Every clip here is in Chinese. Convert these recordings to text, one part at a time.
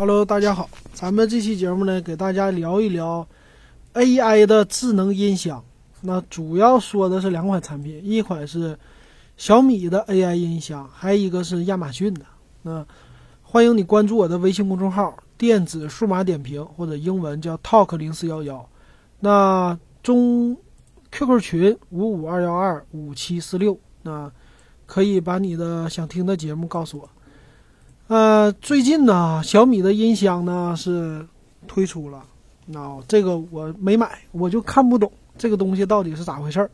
Hello，大家好，咱们这期节目呢，给大家聊一聊 AI 的智能音响。那主要说的是两款产品，一款是小米的 AI 音响，还有一个是亚马逊的。那欢迎你关注我的微信公众号“电子数码点评”或者英文叫 Talk 零四幺幺。那中 QQ 群五五二幺二五七四六，那可以把你的想听的节目告诉我。呃，最近呢，小米的音箱呢是推出了，那这个我没买，我就看不懂这个东西到底是咋回事儿。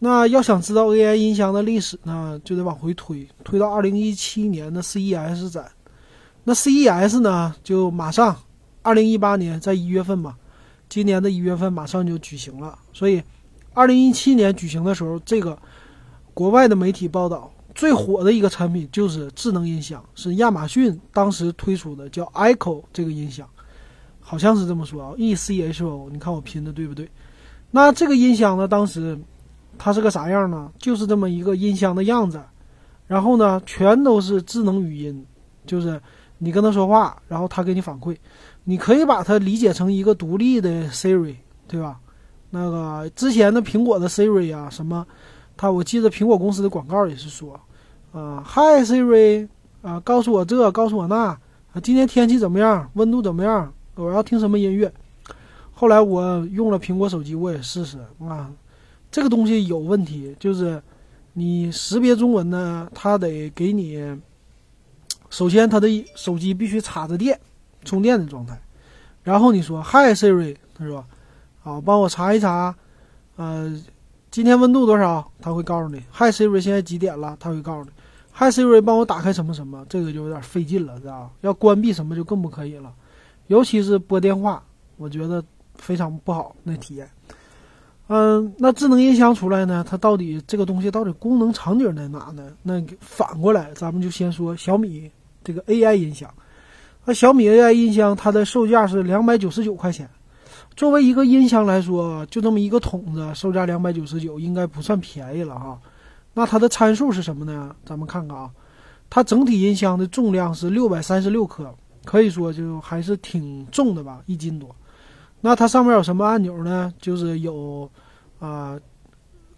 那要想知道 AI 音箱的历史呢，就得往回推，推到二零一七年的 CES 展。那 CES 呢，就马上二零一八年在一月份嘛，今年的一月份马上就举行了。所以，二零一七年举行的时候，这个国外的媒体报道。最火的一个产品就是智能音响，是亚马逊当时推出的，叫 Echo 这个音响，好像是这么说啊，E C H O，你看我拼的对不对？那这个音响呢，当时它是个啥样呢？就是这么一个音箱的样子，然后呢，全都是智能语音，就是你跟他说话，然后他给你反馈，你可以把它理解成一个独立的 Siri，对吧？那个之前的苹果的 Siri 啊，什么？他我记得苹果公司的广告也是说，啊，Hi Siri，啊，告诉我这，告诉我那，啊，今天天气怎么样？温度怎么样？我要听什么音乐？后来我用了苹果手机，我也试试啊，这个东西有问题，就是你识别中文呢，它得给你，首先它的手机必须插着电，充电的状态，然后你说 Hi Siri，他说，好，帮我查一查，呃。今天温度多少？他会告诉你。Hi Siri，现在几点了？他会告诉你。Hi Siri，帮我打开什么什么？这个就有点费劲了，知道？要关闭什么就更不可以了，尤其是拨电话，我觉得非常不好那体验。嗯，那智能音箱出来呢？它到底这个东西到底功能场景在哪呢？那反过来，咱们就先说小米这个 AI 音响。那小米 AI 音箱它的售价是两百九十九块钱。作为一个音箱来说，就这么一个筒子，售价两百九十九，应该不算便宜了哈。那它的参数是什么呢？咱们看看啊，它整体音箱的重量是六百三十六克，可以说就还是挺重的吧，一斤多。那它上面有什么按钮呢？就是有啊，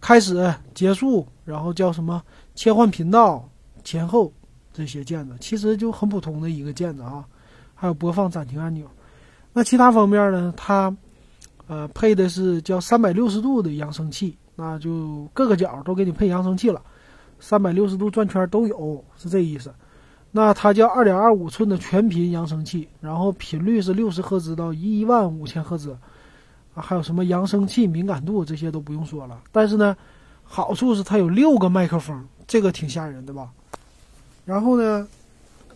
开始、结束，然后叫什么切换频道、前后这些键子，其实就很普通的一个键子啊。还有播放、暂停按钮。那其他方面呢？它呃，配的是叫三百六十度的扬声器，那就各个角都给你配扬声器了，三百六十度转圈都有，是这意思。那它叫二点二五寸的全频扬声器，然后频率是六十赫兹到一万五千赫兹，啊，还有什么扬声器敏感度这些都不用说了。但是呢，好处是它有六个麦克风，这个挺吓人的吧？然后呢？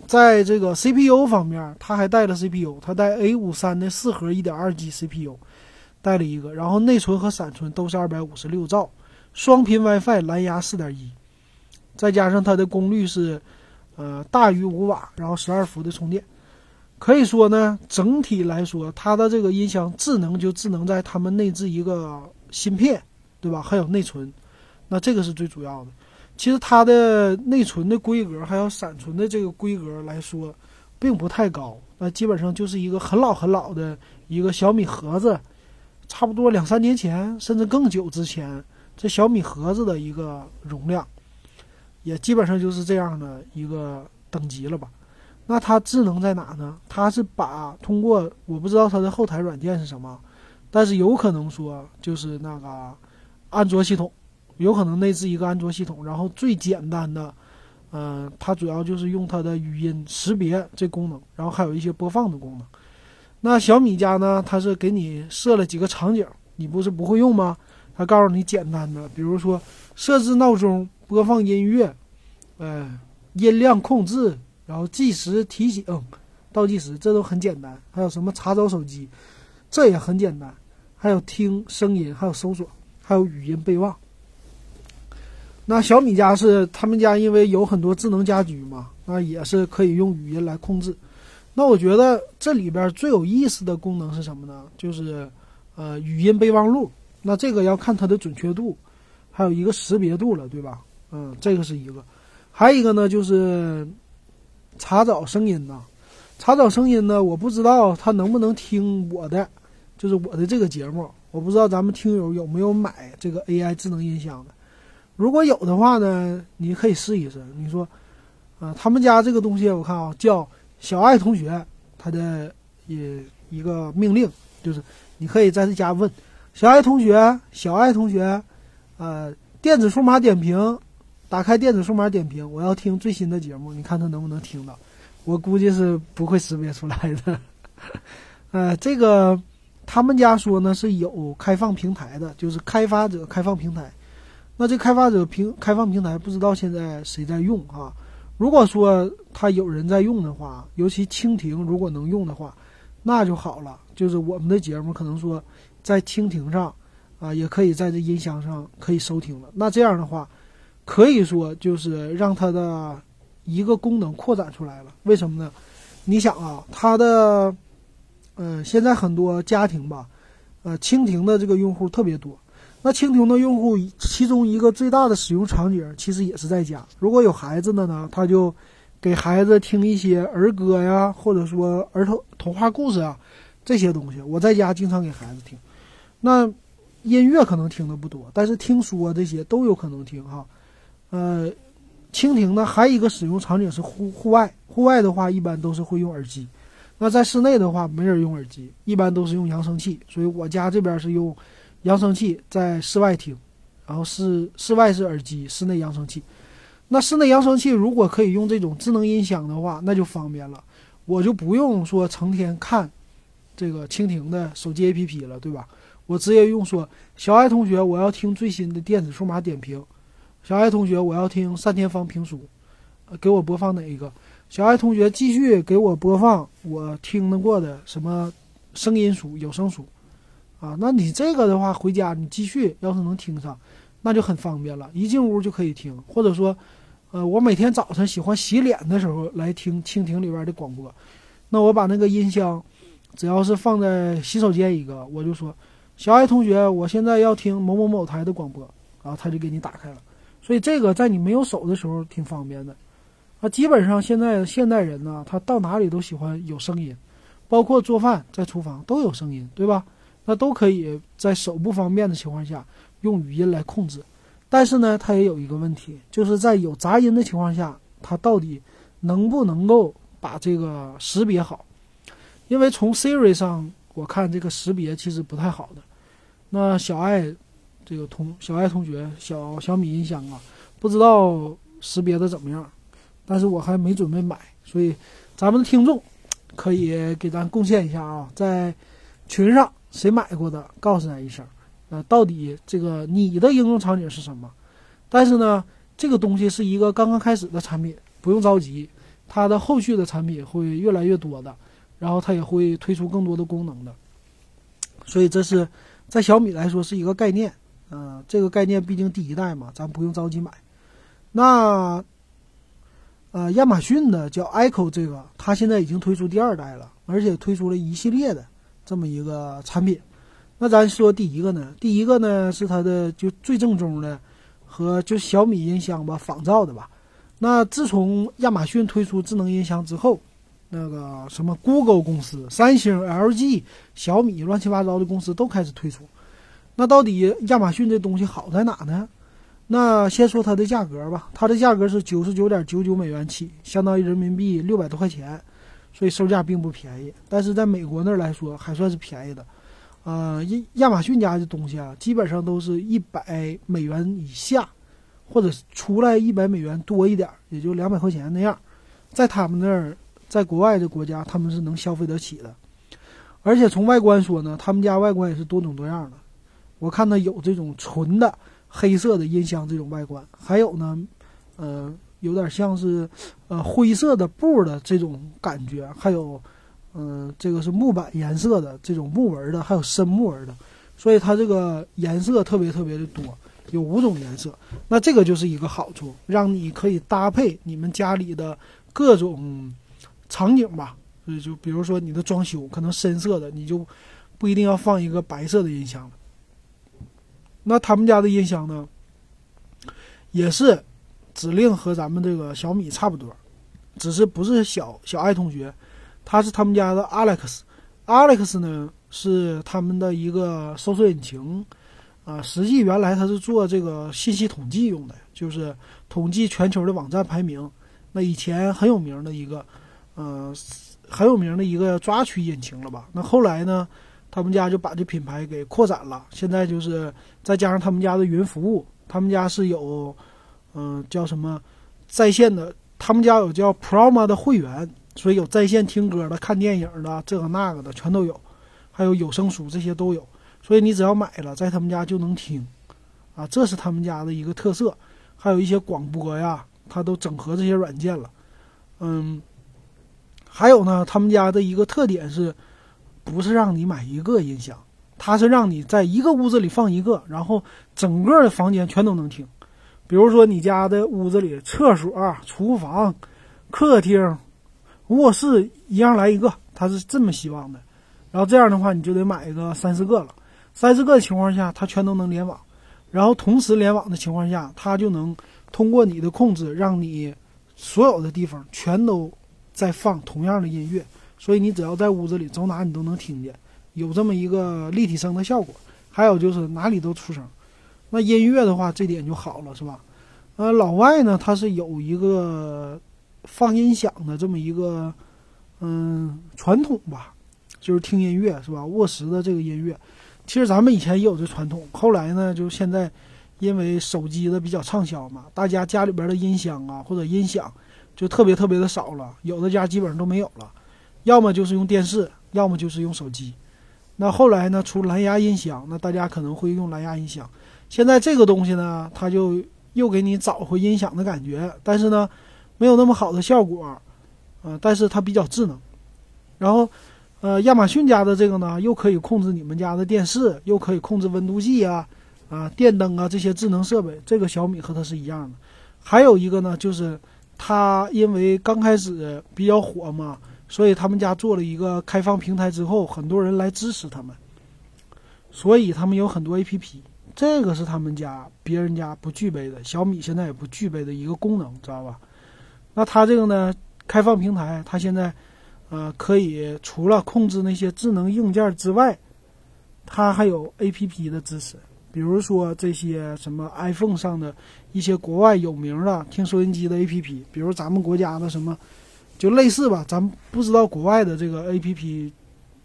在这个 CPU 方面，它还带了 CPU，它带 A 五三的四核一点二 G CPU，带了一个，然后内存和闪存都是二百五十六兆，双频 WiFi 蓝牙四点一，再加上它的功率是，呃大于五瓦，然后十二伏的充电，可以说呢，整体来说，它的这个音箱智能就智能在他们内置一个芯片，对吧？还有内存，那这个是最主要的。其实它的内存的规格还有闪存的这个规格来说，并不太高，那基本上就是一个很老很老的一个小米盒子，差不多两三年前甚至更久之前，这小米盒子的一个容量，也基本上就是这样的一个等级了吧？那它智能在哪呢？它是把通过我不知道它的后台软件是什么，但是有可能说就是那个安卓系统。有可能内置一个安卓系统，然后最简单的，嗯，它主要就是用它的语音识别这功能，然后还有一些播放的功能。那小米家呢，它是给你设了几个场景，你不是不会用吗？它告诉你简单的，比如说设置闹钟、播放音乐，呃，音量控制，然后计时提醒、倒计时，这都很简单。还有什么查找手机，这也很简单。还有听声音，还有搜索，还有语音备忘。那小米家是他们家，因为有很多智能家居嘛，那也是可以用语音来控制。那我觉得这里边最有意思的功能是什么呢？就是，呃，语音备忘录。那这个要看它的准确度，还有一个识别度了，对吧？嗯，这个是一个。还有一个呢，就是查找声音呐。查找声音呢，我不知道它能不能听我的，就是我的这个节目。我不知道咱们听友有没有买这个 AI 智能音箱的。如果有的话呢，你可以试一试。你说，啊，他们家这个东西我看啊，叫小爱同学，他的也一个命令就是，你可以在这家问小爱同学，小爱同学，呃，电子数码点评，打开电子数码点评，我要听最新的节目，你看他能不能听到？我估计是不会识别出来的。呃，这个他们家说呢是有开放平台的，就是开发者开放平台。那这开发者平开放平台不知道现在谁在用啊？如果说他有人在用的话，尤其蜻蜓如果能用的话，那就好了。就是我们的节目可能说在蜻蜓上啊，也可以在这音箱上可以收听了。那这样的话，可以说就是让它的一个功能扩展出来了。为什么呢？你想啊，它的嗯，现在很多家庭吧，呃，蜻蜓的这个用户特别多。那蜻蜓的用户，其中一个最大的使用场景其实也是在家。如果有孩子的呢，他就给孩子听一些儿歌呀，或者说儿童童话故事啊这些东西。我在家经常给孩子听。那音乐可能听的不多，但是听说这些都有可能听哈。呃，蜻蜓呢还有一个使用场景是户户外，户外的话一般都是会用耳机。那在室内的话没人用耳机，一般都是用扬声器。所以我家这边是用。扬声器在室外听，然后室室外是耳机，室内扬声器。那室内扬声器如果可以用这种智能音响的话，那就方便了，我就不用说成天看这个蜻蜓的手机 APP 了，对吧？我直接用说，小爱同学，我要听最新的电子数码点评。小爱同学，我要听单田芳评书，给我播放哪一个？小爱同学，继续给我播放我听得过的什么声音书、有声书。啊，那你这个的话，回家你继续，要是能听上，那就很方便了，一进屋就可以听。或者说，呃，我每天早晨喜欢洗脸的时候来听蜻蜓里边的广播，那我把那个音箱，只要是放在洗手间一个，我就说，小爱同学，我现在要听某某某台的广播，然后他就给你打开了。所以这个在你没有手的时候挺方便的。啊，基本上现在现代人呢，他到哪里都喜欢有声音，包括做饭在厨房都有声音，对吧？那都可以在手不方便的情况下用语音来控制，但是呢，它也有一个问题，就是在有杂音的情况下，它到底能不能够把这个识别好？因为从 Siri 上我看这个识别其实不太好的。那小爱这个同小爱同学小小米音箱啊，不知道识别的怎么样，但是我还没准备买，所以咱们的听众可以给咱贡献一下啊，在群上。谁买过的，告诉咱一声。那到底这个你的应用场景是什么？但是呢，这个东西是一个刚刚开始的产品，不用着急，它的后续的产品会越来越多的，然后它也会推出更多的功能的。所以这是在小米来说是一个概念，嗯，这个概念毕竟第一代嘛，咱不用着急买。那呃，亚马逊的叫 Echo 这个，它现在已经推出第二代了，而且推出了一系列的。这么一个产品，那咱说第一个呢？第一个呢是它的就最正宗的，和就小米音箱吧仿造的吧。那自从亚马逊推出智能音箱之后，那个什么 Google 公司、三星、LG、小米乱七八糟的公司都开始推出。那到底亚马逊这东西好在哪呢？那先说它的价格吧，它的价格是九十九点九九美元起，相当于人民币六百多块钱。所以售价并不便宜，但是在美国那儿来说还算是便宜的，呃，亚亚马逊家的东西啊，基本上都是一百美元以下，或者出来一百美元多一点儿，也就两百块钱那样，在他们那儿，在国外的国家，他们是能消费得起的。而且从外观说呢，他们家外观也是多种多样的。我看到有这种纯的黑色的音箱这种外观，还有呢，呃。有点像是，呃，灰色的布的这种感觉，还有，嗯，这个是木板颜色的这种木纹的，还有深木纹的，所以它这个颜色特别特别的多，有五种颜色。那这个就是一个好处，让你可以搭配你们家里的各种场景吧。所以就比如说你的装修可能深色的，你就不一定要放一个白色的音箱了。那他们家的音箱呢，也是。指令和咱们这个小米差不多，只是不是小小爱同学，他是他们家的 Alex，Alex 呢是他们的一个搜索引擎，啊，实际原来他是做这个信息统计用的，就是统计全球的网站排名。那以前很有名的一个，嗯，很有名的一个抓取引擎了吧？那后来呢，他们家就把这品牌给扩展了，现在就是再加上他们家的云服务，他们家是有，嗯，叫什么在线的，他们家有叫 Proma 的会员。所以有在线听歌的、看电影的，这个那个的全都有，还有有声书这些都有。所以你只要买了，在他们家就能听，啊，这是他们家的一个特色。还有一些广播呀，它都整合这些软件了。嗯，还有呢，他们家的一个特点是，不是让你买一个音响，它是让你在一个屋子里放一个，然后整个房间全都能听。比如说你家的屋子里，厕所、厨房、客厅。卧室一样来一个，他是这么希望的。然后这样的话，你就得买一个三四个了。三四个的情况下，它全都能联网。然后同时联网的情况下，它就能通过你的控制，让你所有的地方全都在放同样的音乐。所以你只要在屋子里走哪，你都能听见，有这么一个立体声的效果。还有就是哪里都出声。那音乐的话，这点就好了，是吧？呃，老外呢，他是有一个。放音响的这么一个，嗯，传统吧，就是听音乐是吧？卧室的这个音乐，其实咱们以前也有这传统。后来呢，就现在，因为手机的比较畅销嘛，大家家里边的音箱啊或者音响就特别特别的少了，有的家基本上都没有了，要么就是用电视，要么就是用手机。那后来呢，出蓝牙音箱，那大家可能会用蓝牙音响。现在这个东西呢，它就又给你找回音响的感觉，但是呢。没有那么好的效果，呃，但是它比较智能。然后，呃，亚马逊家的这个呢，又可以控制你们家的电视，又可以控制温度计啊，啊，电灯啊这些智能设备。这个小米和它是一样的。还有一个呢，就是它因为刚开始比较火嘛，所以他们家做了一个开放平台之后，很多人来支持他们，所以他们有很多 APP。这个是他们家别人家不具备的，小米现在也不具备的一个功能，知道吧？那它这个呢，开放平台，它现在，呃，可以除了控制那些智能硬件之外，它还有 A P P 的支持。比如说这些什么 iPhone 上的一些国外有名的听收音机的 A P P，比如咱们国家的什么，就类似吧，咱不知道国外的这个 A P P，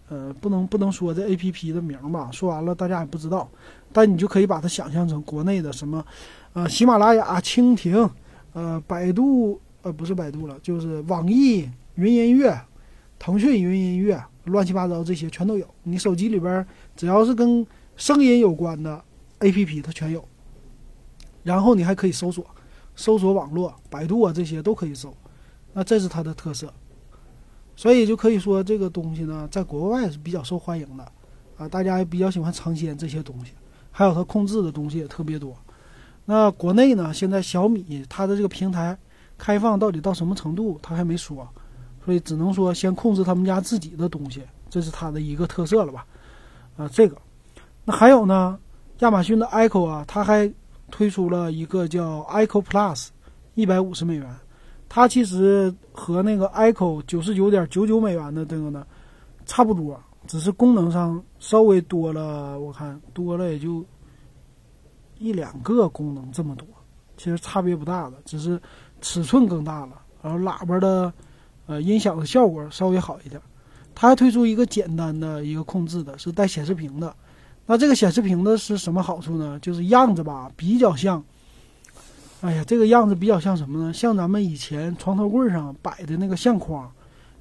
呃，不能不能说这 A P P 的名吧，说完了大家也不知道，但你就可以把它想象成国内的什么，呃，喜马拉雅、蜻蜓，呃，百度。呃，不是百度了，就是网易云音乐、腾讯云音乐，乱七八糟这些全都有。你手机里边只要是跟声音有关的 APP，它全有。然后你还可以搜索，搜索网络，百度啊这些都可以搜。那这是它的特色，所以就可以说这个东西呢，在国外是比较受欢迎的啊，大家也比较喜欢尝鲜这些东西，还有它控制的东西也特别多。那国内呢，现在小米它的这个平台。开放到底到什么程度，它还没说，所以只能说先控制他们家自己的东西，这是它的一个特色了吧？啊，这个，那还有呢，亚马逊的 Echo 啊，它还推出了一个叫 Echo Plus，一百五十美元，它其实和那个 Echo 九十九点九九美元的这个呢差不多，只是功能上稍微多了，我看多了也就一两个功能这么多，其实差别不大的，只是。尺寸更大了，然后喇叭的，呃，音响的效果稍微好一点。它还推出一个简单的一个控制的，是带显示屏的。那这个显示屏的是什么好处呢？就是样子吧，比较像，哎呀，这个样子比较像什么呢？像咱们以前床头柜上摆的那个相框，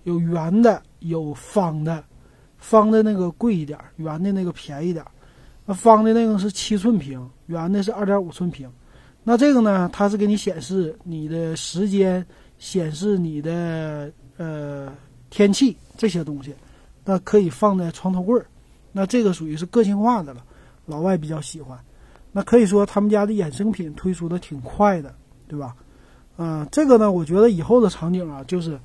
有圆的，有方的，方的那个贵一点，圆的那个便宜点。那方的那个是七寸屏，圆的是二点五寸屏。那这个呢？它是给你显示你的时间，显示你的呃天气这些东西，那可以放在床头柜儿。那这个属于是个性化的了，老外比较喜欢。那可以说他们家的衍生品推出的挺快的，对吧？嗯，这个呢，我觉得以后的场景啊，就是，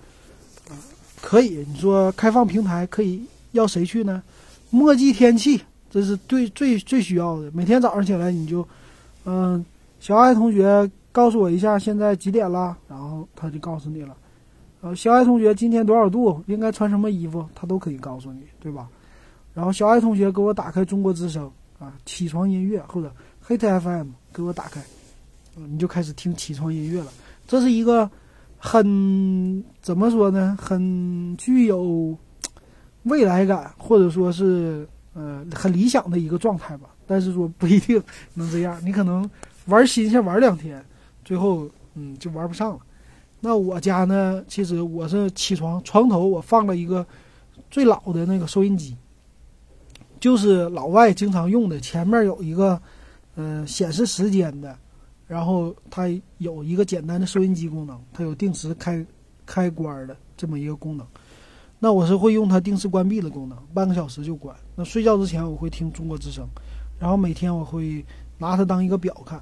可以你说开放平台可以要谁去呢？墨迹天气，这是最最最需要的。每天早上起来你就，嗯。小爱同学，告诉我一下现在几点了？然后他就告诉你了。呃，小爱同学今天多少度？应该穿什么衣服？他都可以告诉你，对吧？然后小爱同学给我打开中国之声啊，起床音乐或者 Hit FM 给我打开，你就开始听起床音乐了。这是一个很怎么说呢？很具有未来感，或者说是呃很理想的一个状态吧。但是说不一定能这样，你可能玩新鲜玩两天，最后嗯就玩不上了。那我家呢，其实我是起床床头我放了一个最老的那个收音机。就是老外经常用的，前面有一个，嗯，显示时间的，然后它有一个简单的收音机功能，它有定时开开关的这么一个功能。那我是会用它定时关闭的功能，半个小时就关。那睡觉之前我会听中国之声，然后每天我会拿它当一个表看。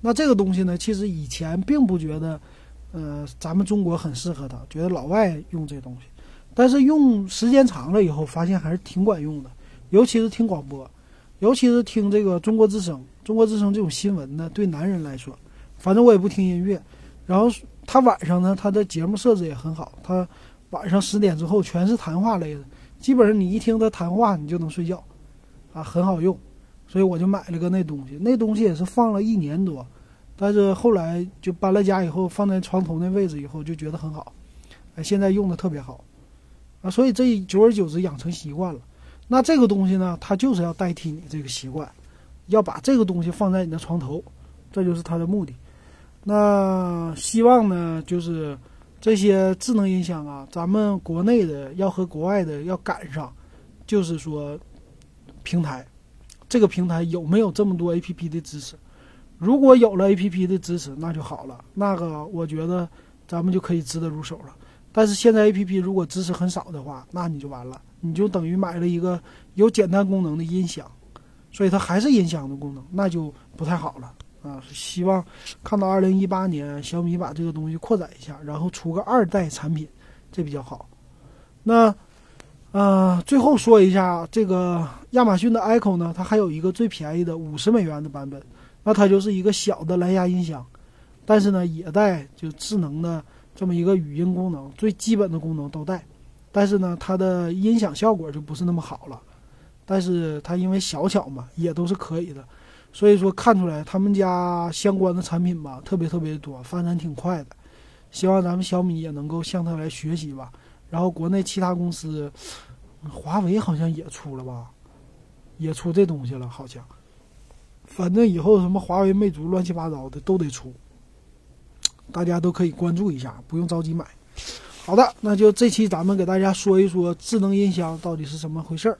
那这个东西呢，其实以前并不觉得，呃，咱们中国很适合它，觉得老外用这东西，但是用时间长了以后，发现还是挺管用的。尤其是听广播，尤其是听这个中国之声。中国之声这种新闻呢，对男人来说，反正我也不听音乐。然后他晚上呢，他的节目设置也很好，他晚上十点之后全是谈话类的，基本上你一听他谈话，你就能睡觉，啊，很好用。所以我就买了个那东西，那东西也是放了一年多，但是后来就搬了家以后，放在床头那位置以后，就觉得很好，哎，现在用的特别好，啊，所以这久而久之养成习惯了。那这个东西呢，它就是要代替你这个习惯，要把这个东西放在你的床头，这就是它的目的。那希望呢，就是这些智能音响啊，咱们国内的要和国外的要赶上，就是说平台，这个平台有没有这么多 A P P 的支持？如果有了 A P P 的支持，那就好了，那个我觉得咱们就可以值得入手了。但是现在 A P P 如果支持很少的话，那你就完了。你就等于买了一个有简单功能的音响，所以它还是音响的功能，那就不太好了啊！是希望看到二零一八年小米把这个东西扩展一下，然后出个二代产品，这比较好。那呃，最后说一下这个亚马逊的 Echo 呢，它还有一个最便宜的五十美元的版本，那它就是一个小的蓝牙音箱，但是呢也带就智能的这么一个语音功能，最基本的功能都带。但是呢，它的音响效果就不是那么好了。但是它因为小巧嘛，也都是可以的。所以说看出来他们家相关的产品吧，特别特别多，发展挺快的。希望咱们小米也能够向他来学习吧。然后国内其他公司，华为好像也出了吧，也出这东西了，好像。反正以后什么华为、魅族乱七八糟的都得出，大家都可以关注一下，不用着急买。好的，那就这期咱们给大家说一说智能音箱到底是怎么回事儿。